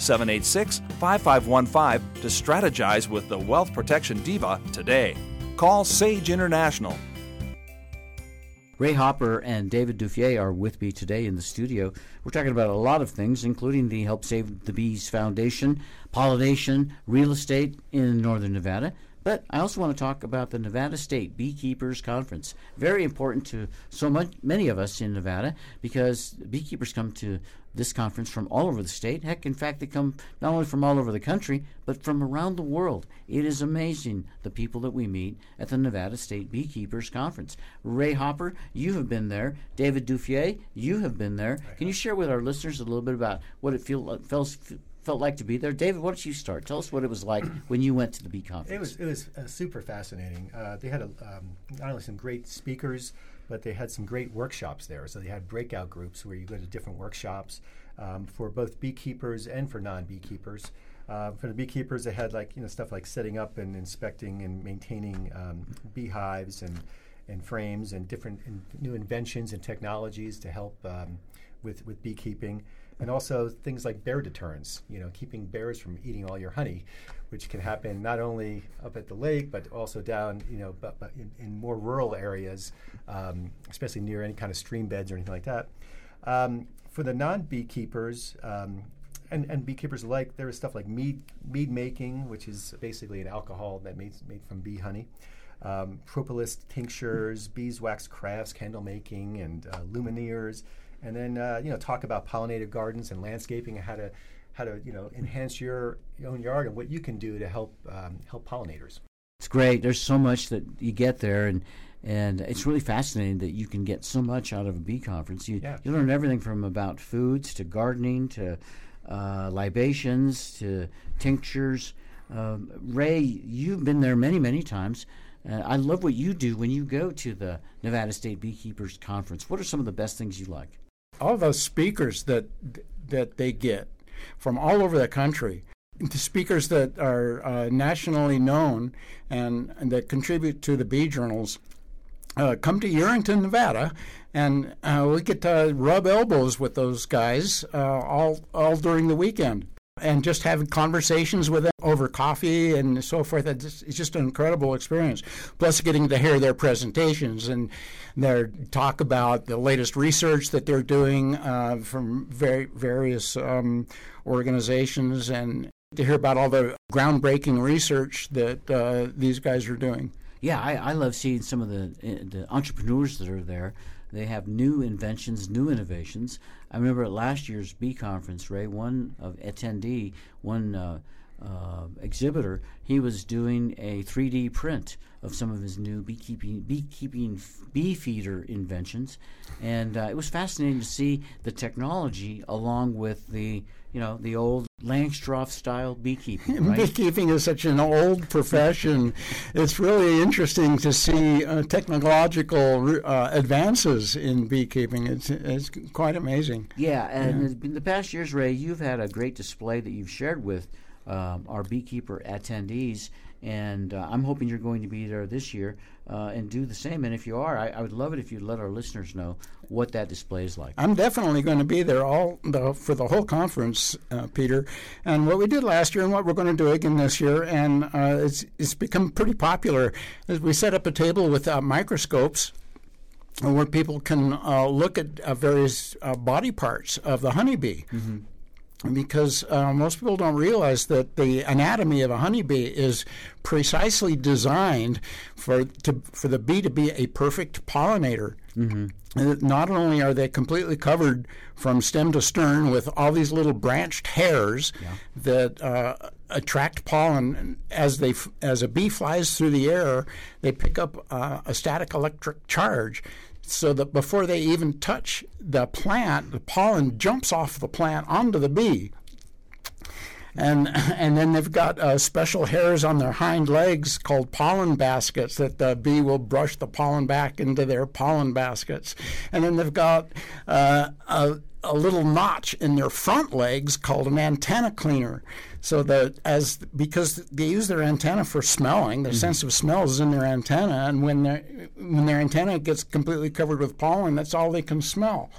786 5515 to strategize with the Wealth Protection Diva today. Call Sage International. Ray Hopper and David Duffié are with me today in the studio. We're talking about a lot of things, including the Help Save the Bees Foundation, pollination, real estate in northern Nevada, But I also want to talk about the Nevada State Beekeepers Conference. Very important to so much many of us in Nevada because beekeepers come to this conference from all over the state. Heck, in fact, they come not only from all over the country, but from around the world. It is amazing the people that we meet at the Nevada State Beekeepers Conference. Ray Hopper, you have been there. David Duffié, you have been there. Can you share with our listeners a little bit about what it feel, felt, felt like to be there? David, why don't you start? Tell us what it was like when you went to the bee conference. It was it was uh, super fascinating. Uh, they had a, um, not only some great speakers, but they had some great workshops there. So they had breakout groups where you go to different workshops um, for both beekeepers and for non-beekeepers. Uh, for the beekeepers, they had like you know stuff like setting up and inspecting and maintaining um, beehives and and frames and different in, new inventions and technologies to help um, with with beekeeping, and also things like bear deterrence. You know, keeping bears from eating all your honey, which can happen not only up at the lake but also down you know but, but in, in more rural areas, um, especially near any kind of stream beds or anything like that. Um, for the non-beekeepers, um, and, and beekeepers alike, there is stuff like mead mead making, which is basically an alcohol that made made from bee honey. Um, propolis tinctures, beeswax crafts, candle making, and uh, lumineers, and then uh, you know talk about pollinated gardens and landscaping and how to how to you know enhance your, your own yard and what you can do to help um, help pollinators. It's great. There's so much that you get there, and and it's really fascinating that you can get so much out of a bee conference. You Yeah. you learn everything from about foods to gardening to uh, libations to tinctures. Um, Ray, you've been there many many times. Uh, I love what you do when you go to the Nevada State Beekeepers Conference. What are some of the best things you like? All those speakers that that they get from all over the country the speakers that are uh, nationally known and, and that contribute to the bee journals uh, come to Yerington, Nevada, and uh, we get to rub elbows with those guys uh, all all during the weekend, and just have conversations with them over coffee and so forth. It's, just an incredible experience. Plus, getting to hear their presentations and their talk about the latest research that they're doing uh, from very various um, organizations and to hear about all the groundbreaking research that uh, these guys are doing. Yeah, I, I love seeing some of the uh, the entrepreneurs that are there. They have new inventions, new innovations. I remember at last year's bee conference, Ray, one of attendee, one uh, uh, exhibitor, he was doing a 3D print of some of his new beekeeping beekeeping bee feeder inventions, and uh, it was fascinating to see the technology along with the you know the old Langstroth style beekeeping. Right? Beekeeping is such an old profession. it's really interesting to see uh, technological uh, advances in beekeeping. It's, it's quite amazing. Yeah, and in the past years, Ray, you've had a great display that you've shared with um, our beekeeper attendees, and uh, I'm hoping you're going to be there this year uh, and do the same. And if you are, I, I would love it if you'd let our listeners know what that display is like. I'm definitely going to be there all the, for the whole conference, uh, Peter. And what we did last year and what we're going to do again this year, and uh, it's, it's become pretty popular, is we set up a table with uh, microscopes where people can uh, look at uh, various uh, body parts of the honeybee. Because uh, most people don't realize that the anatomy of a honeybee is precisely designed for to, for the bee to be a perfect pollinator. And that Not only are they completely covered from stem to stern with all these little branched hairs that uh, attract pollen as they as a bee flies through the air, they pick up uh, a static electric charge. So that before they even touch the plant, the pollen jumps off the plant onto the bee. And and then they've got uh, special hairs on their hind legs called pollen baskets that the bee will brush the pollen back into their pollen baskets, and then they've got uh, a, a little notch in their front legs called an antenna cleaner. So that as because they use their antenna for smelling, their sense of smell is in their antenna, and when their when their antenna gets completely covered with pollen, that's all they can smell.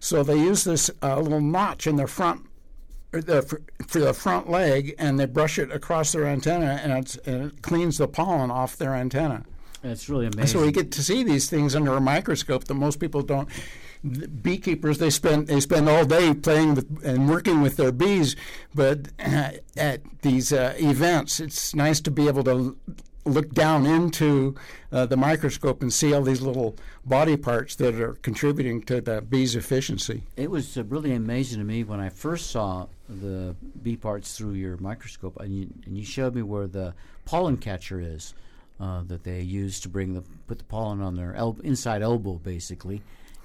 So they use this uh, little notch in their front the, for, for the front leg, and they brush it across their antenna, and, it's, and it cleans the pollen off their antenna. It's really amazing. So we get to see these things under a microscope that most people don't. The beekeepers they spend they spend all day playing with and working with their bees, but at these uh, events, it's nice to be able to look down into uh, the microscope and see all these little body parts that are contributing to the bee's efficiency. It was uh, really amazing to me when I first saw the bee parts through your microscope, and you, and you showed me where the pollen catcher is uh, that they use to bring the put the pollen on their el- inside elbow, basically,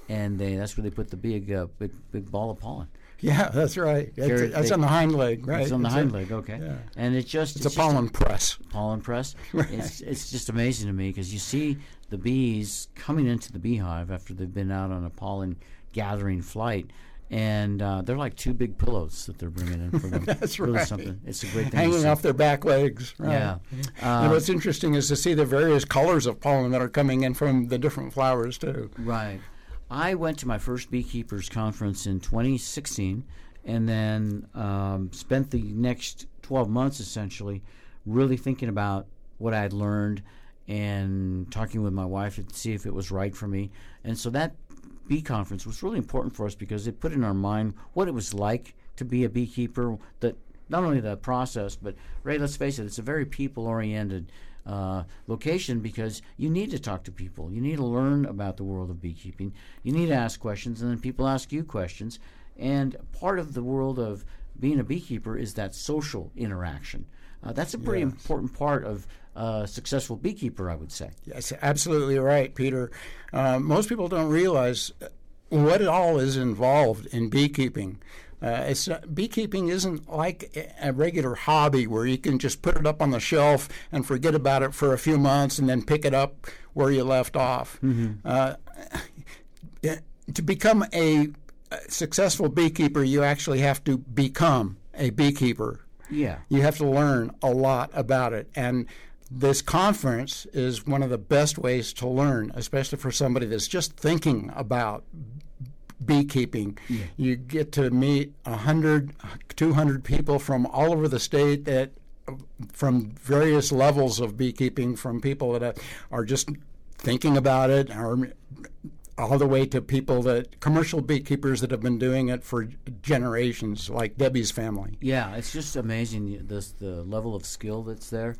and they that's where they put the big uh, big, big ball of pollen. Yeah, that's right. It's, Carrot- that's they- on the hind leg, right? It's on the It's hind a- leg, okay. yeah. And it just It's a just pollen press. pollen press. It's it's just amazing to me because you see the bees coming into the beehive after they've been out on a pollen gathering flight, and uh, they're like two big pillows that they're bringing in for them. That's really right. something. It's a great thing. Hanging off their back legs. Right. Yeah. and Uh, what's interesting is to see the various colors of pollen that are coming in from the different flowers too. Right. I went to my first beekeepers conference in 2016, and then um, spent the next 12 months essentially really thinking about what I had learned and talking with my wife to see if it was right for me. And so that bee conference was really important for us because it put in our mind what it was like to be a beekeeper. That not only the process, but Ray, let's face it, it's a very people-oriented uh, location because you need to talk to people. You need to learn about the world of beekeeping. You need to ask questions, and then people ask you questions. And part of the world of being a beekeeper is that social interaction. Uh, that's a pretty important part of a successful beekeeper, I would say. Yes, absolutely right, Peter. Uh, most people don't realize what it all is involved in beekeeping. Uh, it's not, beekeeping isn't like a- regular hobby where you can just put it up on the shelf and forget about it for a few months and then pick it up where you left off. Uh, to become a uh, successful beekeeper, you actually have to become a beekeeper. Yeah. You have to learn a lot about it. And this conference is one of the best ways to learn, especially for somebody that's just thinking about beekeeping. You get to meet 100, 200 people from all over the state that from various levels of beekeeping, from people that are just thinking about it, or all the way to people that commercial beekeepers that have been doing it for generations, like Debbie's family. Yeah, it's just amazing this the level of skill that's there.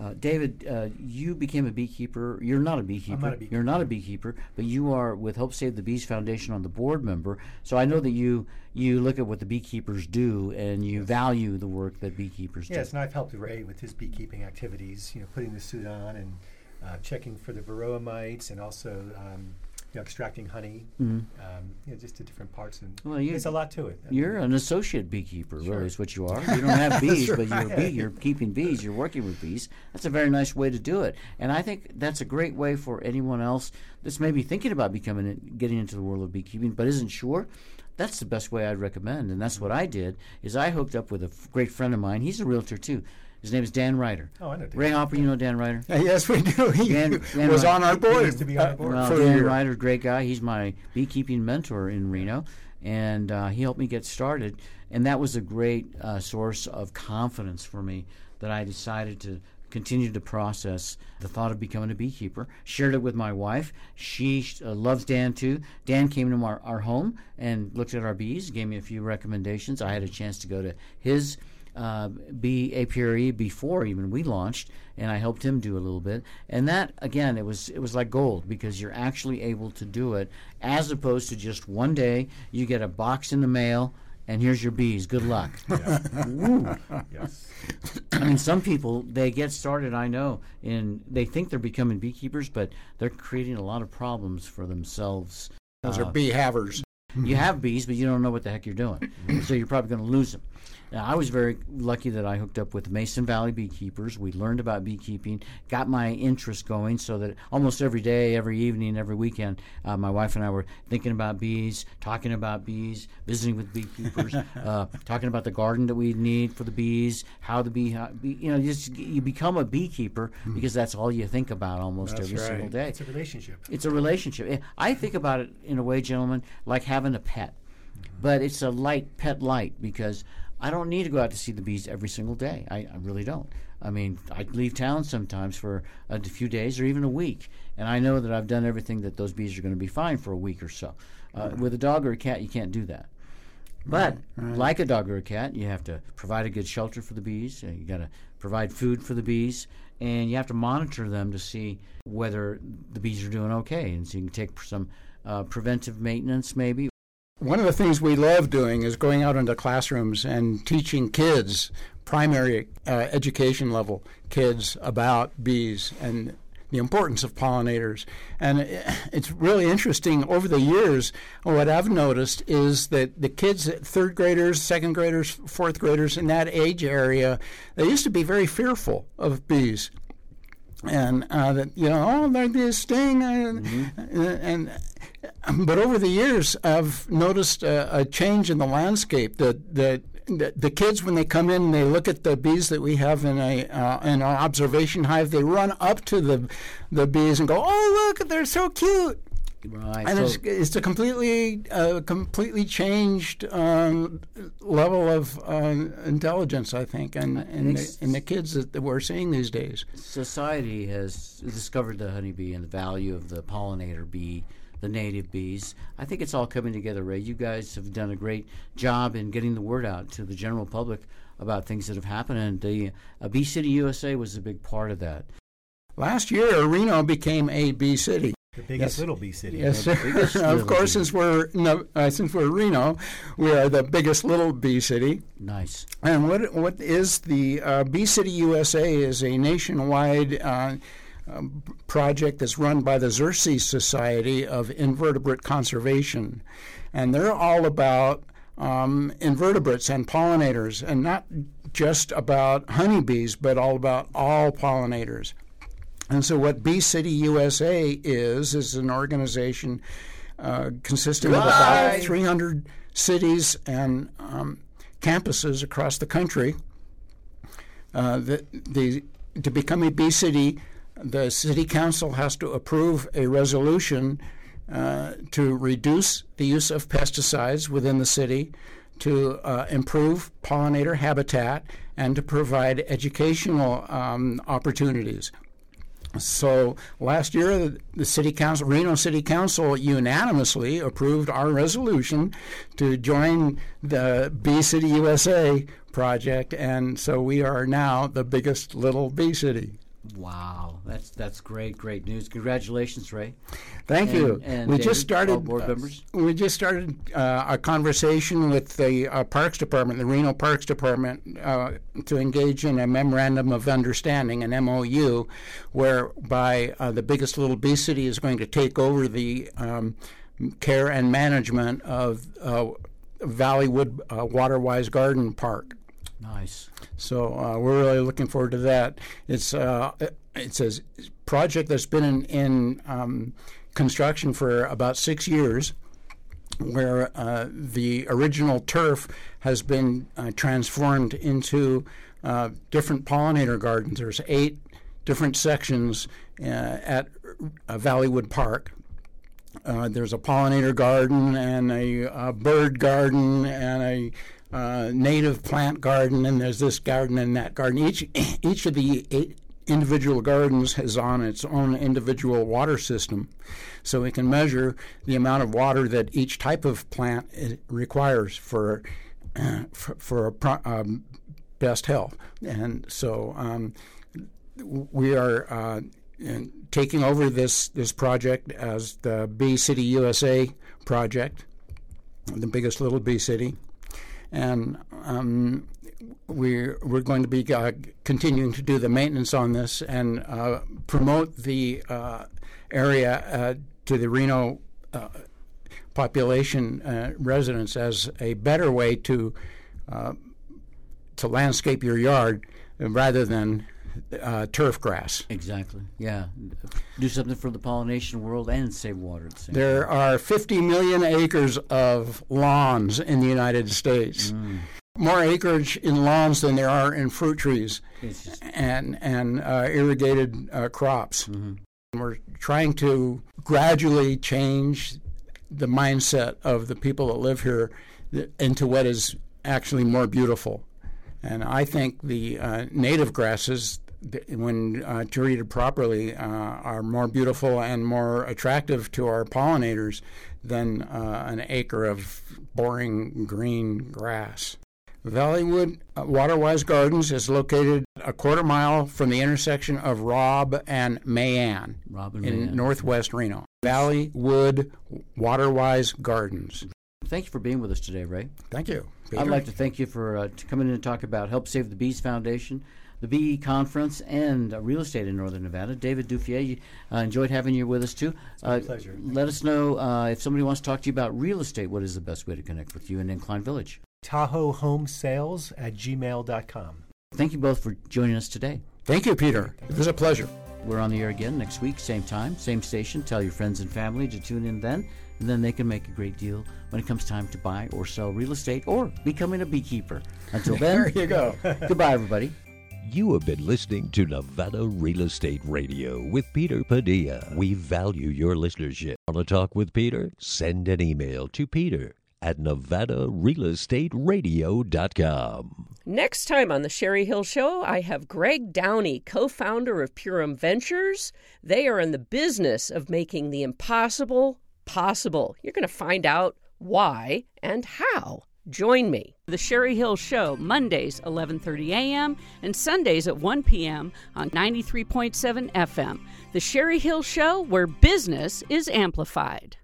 Uh, David, uh, you became a beekeeper. You're not a beekeeper. I'm not a beekeeper. You're not a beekeeper, but you are with Help Save the Bees Foundation on the board member. So I know that you you look at what the beekeepers do and you value the work that beekeepers Yes, do. Yes, and I've helped Ray with his beekeeping activities. You know, putting the suit on and uh, checking for the varroa mites, and also um, you know, extracting honey. Um, you know, just the different parts, and Mm-hmm. Well, there's a lot to it. I You're mean, an associate beekeeper, Sure. really, is what you are. You don't have bees, but you're, a bee, you're keeping bees. You're working with bees. That's a very nice way to do it, and I think that's a great way for anyone else that's maybe thinking about becoming, getting into the world of beekeeping, but isn't sure. That's the best way I'd recommend, and that's what I did. Is I hooked up with a f- great friend of mine. He's a realtor too. His name is Dan Ryder. Oh, I know Dan. Ray Hopper, you know Dan Ryder. Yes, we do. He Dan- Dan was Ryder. on our He board, used to be on our board. Well, for a Dan. Ryder, great guy. He's my beekeeping mentor in Reno, and uh, he helped me get started. And that was a great uh, source of confidence for me that I decided to continue to process the thought of becoming a beekeeper. Shared it with my wife. She uh, loves Dan too. Dan came to our, our home and looked at our bees, gave me a few recommendations. I had a chance to go to his uh, bee apiary before even we launched, and I helped him do a little bit. And that again, it was it was like gold because you're actually able to do it as opposed to just one day you get a box in the mail and here's your bees. Good luck. Ooh. yes. I mean, some people they get started. I know, and they think they're becoming beekeepers, but they're creating a lot of problems for themselves. Those Uh, are bee havers. you have bees, but you don't know what the heck you're doing. so you're probably going to lose them. Now, I was very lucky that I hooked up with Mason Valley Beekeepers. We learned about beekeeping, got my interest going, so that almost every day, every evening, every weekend, uh, my wife and I were thinking about bees, talking about bees, visiting with beekeepers, uh, talking about the garden that we need for the bees, how the bee, how, bee you know, you just you become a beekeeper because that's all you think about almost That's every right. single day. It's a relationship. It's a relationship. I think about it in a way, gentlemen, like having a pet. But it's a light pet light because I don't need to go out to see the bees every single day. I, I really don't. I mean, I leave town sometimes for a few days or even a week, and I know that I've done everything that those bees are going to be fine for a week or so. Uh, with a dog or a cat, you can't do that. But like a dog or a cat, you have to provide a good shelter for the bees. uh, You got to provide food for the bees, and you have to monitor them to see whether the bees are doing okay. And so you can take some uh, preventive maintenance, maybe. One of the things we love doing is going out into classrooms and teaching kids, primary uh, education level kids, about bees and the importance of pollinators. And it's really interesting over the years. What I've noticed is that the kids, third graders, second graders, fourth graders in that age area, they used to be very fearful of bees and uh, that you know, oh, they're this sting, and, and but over the years, I've noticed a, a change in the landscape. That the, the the kids, when they come in, and they look at the bees that we have in a uh, in our observation hive. They run up to the the bees and go, "Oh, look, they're so cute." Right. And so- it's, it's a completely uh, completely changed um, level of uh, intelligence, I think, and in, the, in the kids that, that we're seeing these days. society has discovered the honeybee and the value of the pollinator bee, the native bees. I think it's all coming together, Ray. You guys have done a great job in getting the word out to the general public about things that have happened, and the uh, Bee City USA was a big part of that. Last year, Reno became a bee city. The biggest Yes. little bee city. Yes, sir. of course, bee. since we're no, uh, since we're Reno, we are the biggest little bee city. Nice. And what what is the uh, Bee City USA is a nationwide uh, um, project that's run by the Xerces Society of Invertebrate Conservation, and they're all about um, invertebrates and pollinators, and not just about honeybees, but all about all pollinators. And so, what Bee City USA is is an organization uh, consisting of about 300 cities and um, campuses across the country. Uh, the, the, to become a bee city, the city council has to approve a resolution uh, to reduce the use of pesticides within the city, to uh, improve pollinator habitat, and to provide educational um, opportunities. So last year, the, city council, Reno City Council, unanimously approved our resolution to join the Bee City USA project, and so we are now the biggest little bee city. Wow, that's that's great, great news. Congratulations, Ray. Thank And- you. and we David, just started. all board uh, members? we just started uh, a conversation with the uh, Parks Department, the Reno Parks Department, uh, to engage in a memorandum of understanding, an MOU, whereby uh, the biggest little bee city is going to take over the um, care and management of uh, Valleywood uh, Waterwise Garden Park. Nice. So uh, we're really looking forward to that. It's uh, it's a project that's been in, in um, construction for about six years, where uh, the original turf has been uh, transformed into uh, different pollinator gardens. There's eight different sections uh, at Valleywood Park. Uh, there's a pollinator garden and a, uh bird garden and a uh, native plant garden, and there's this garden and that garden. Each each of the eight individual gardens has on its own individual water system, so we can measure the amount of water that each type of plant requires for uh, for, for um, best health. And so um, we are uh, in- taking over this this project as the Bee City USA project, the biggest little bee city, and um, we're we're going to be uh, continuing to do the maintenance on this and uh, promote the uh, area uh, to the Reno uh, population uh, residents as a better way to to landscape your yard rather than uh, turf grass. Exactly. Yeah. Do something for the pollination world and save water at the There are 50 million acres of lawns in the United States. More acreage in lawns than there are in fruit trees and and uh, irrigated uh, crops. We're trying to gradually change the mindset of the people that live here into what is actually more beautiful. And I think the uh, native grasses when uh, treated properly, uh, are more beautiful and more attractive to our pollinators than uh, an acre of boring green grass. Valleywood uh, Waterwise Gardens is located a quarter mile from the intersection of Robb and Mayan Robb and in Mae Anne. northwest Reno. Valleywood Waterwise Gardens. Thank you for being with us today, Ray. Thank you. I'd like to thank you for uh, coming in and talk about Help Save the Bees Foundation, the Bee Conference, and uh, real estate in Northern Nevada. David Duffié, you, uh, enjoyed having you with us too. my Uh, pleasure. Let us know uh, if somebody wants to talk to you about real estate. What is the best way to connect with you in Incline Village? Tahoe Home Sales at gmail.com. Thank you both for joining us today. Thank you, Peter. It was a pleasure. We're on the air again next week, same time, same station. Tell your friends and family to tune in then, and then they can make a great deal when it comes time to buy or sell real estate or becoming a beekeeper. Until then, There then, you go. goodbye, everybody. You have been listening to Nevada Real Estate Radio with Peter Padilla. We value your listenership. Want to talk with Peter? Send an email to Peter at nevadarealestateradio.com. Next time on the Sherry Hill Show, I have Greg Downey, co founder of Purim Ventures. They are in the business of making the impossible possible. You're going to find out why and how. Join me. The Sherry Hill Show, Mondays 11:30 a.m. and Sundays at 1 p.m. on 93.7 FM. The Sherry Hill Show where business is amplified.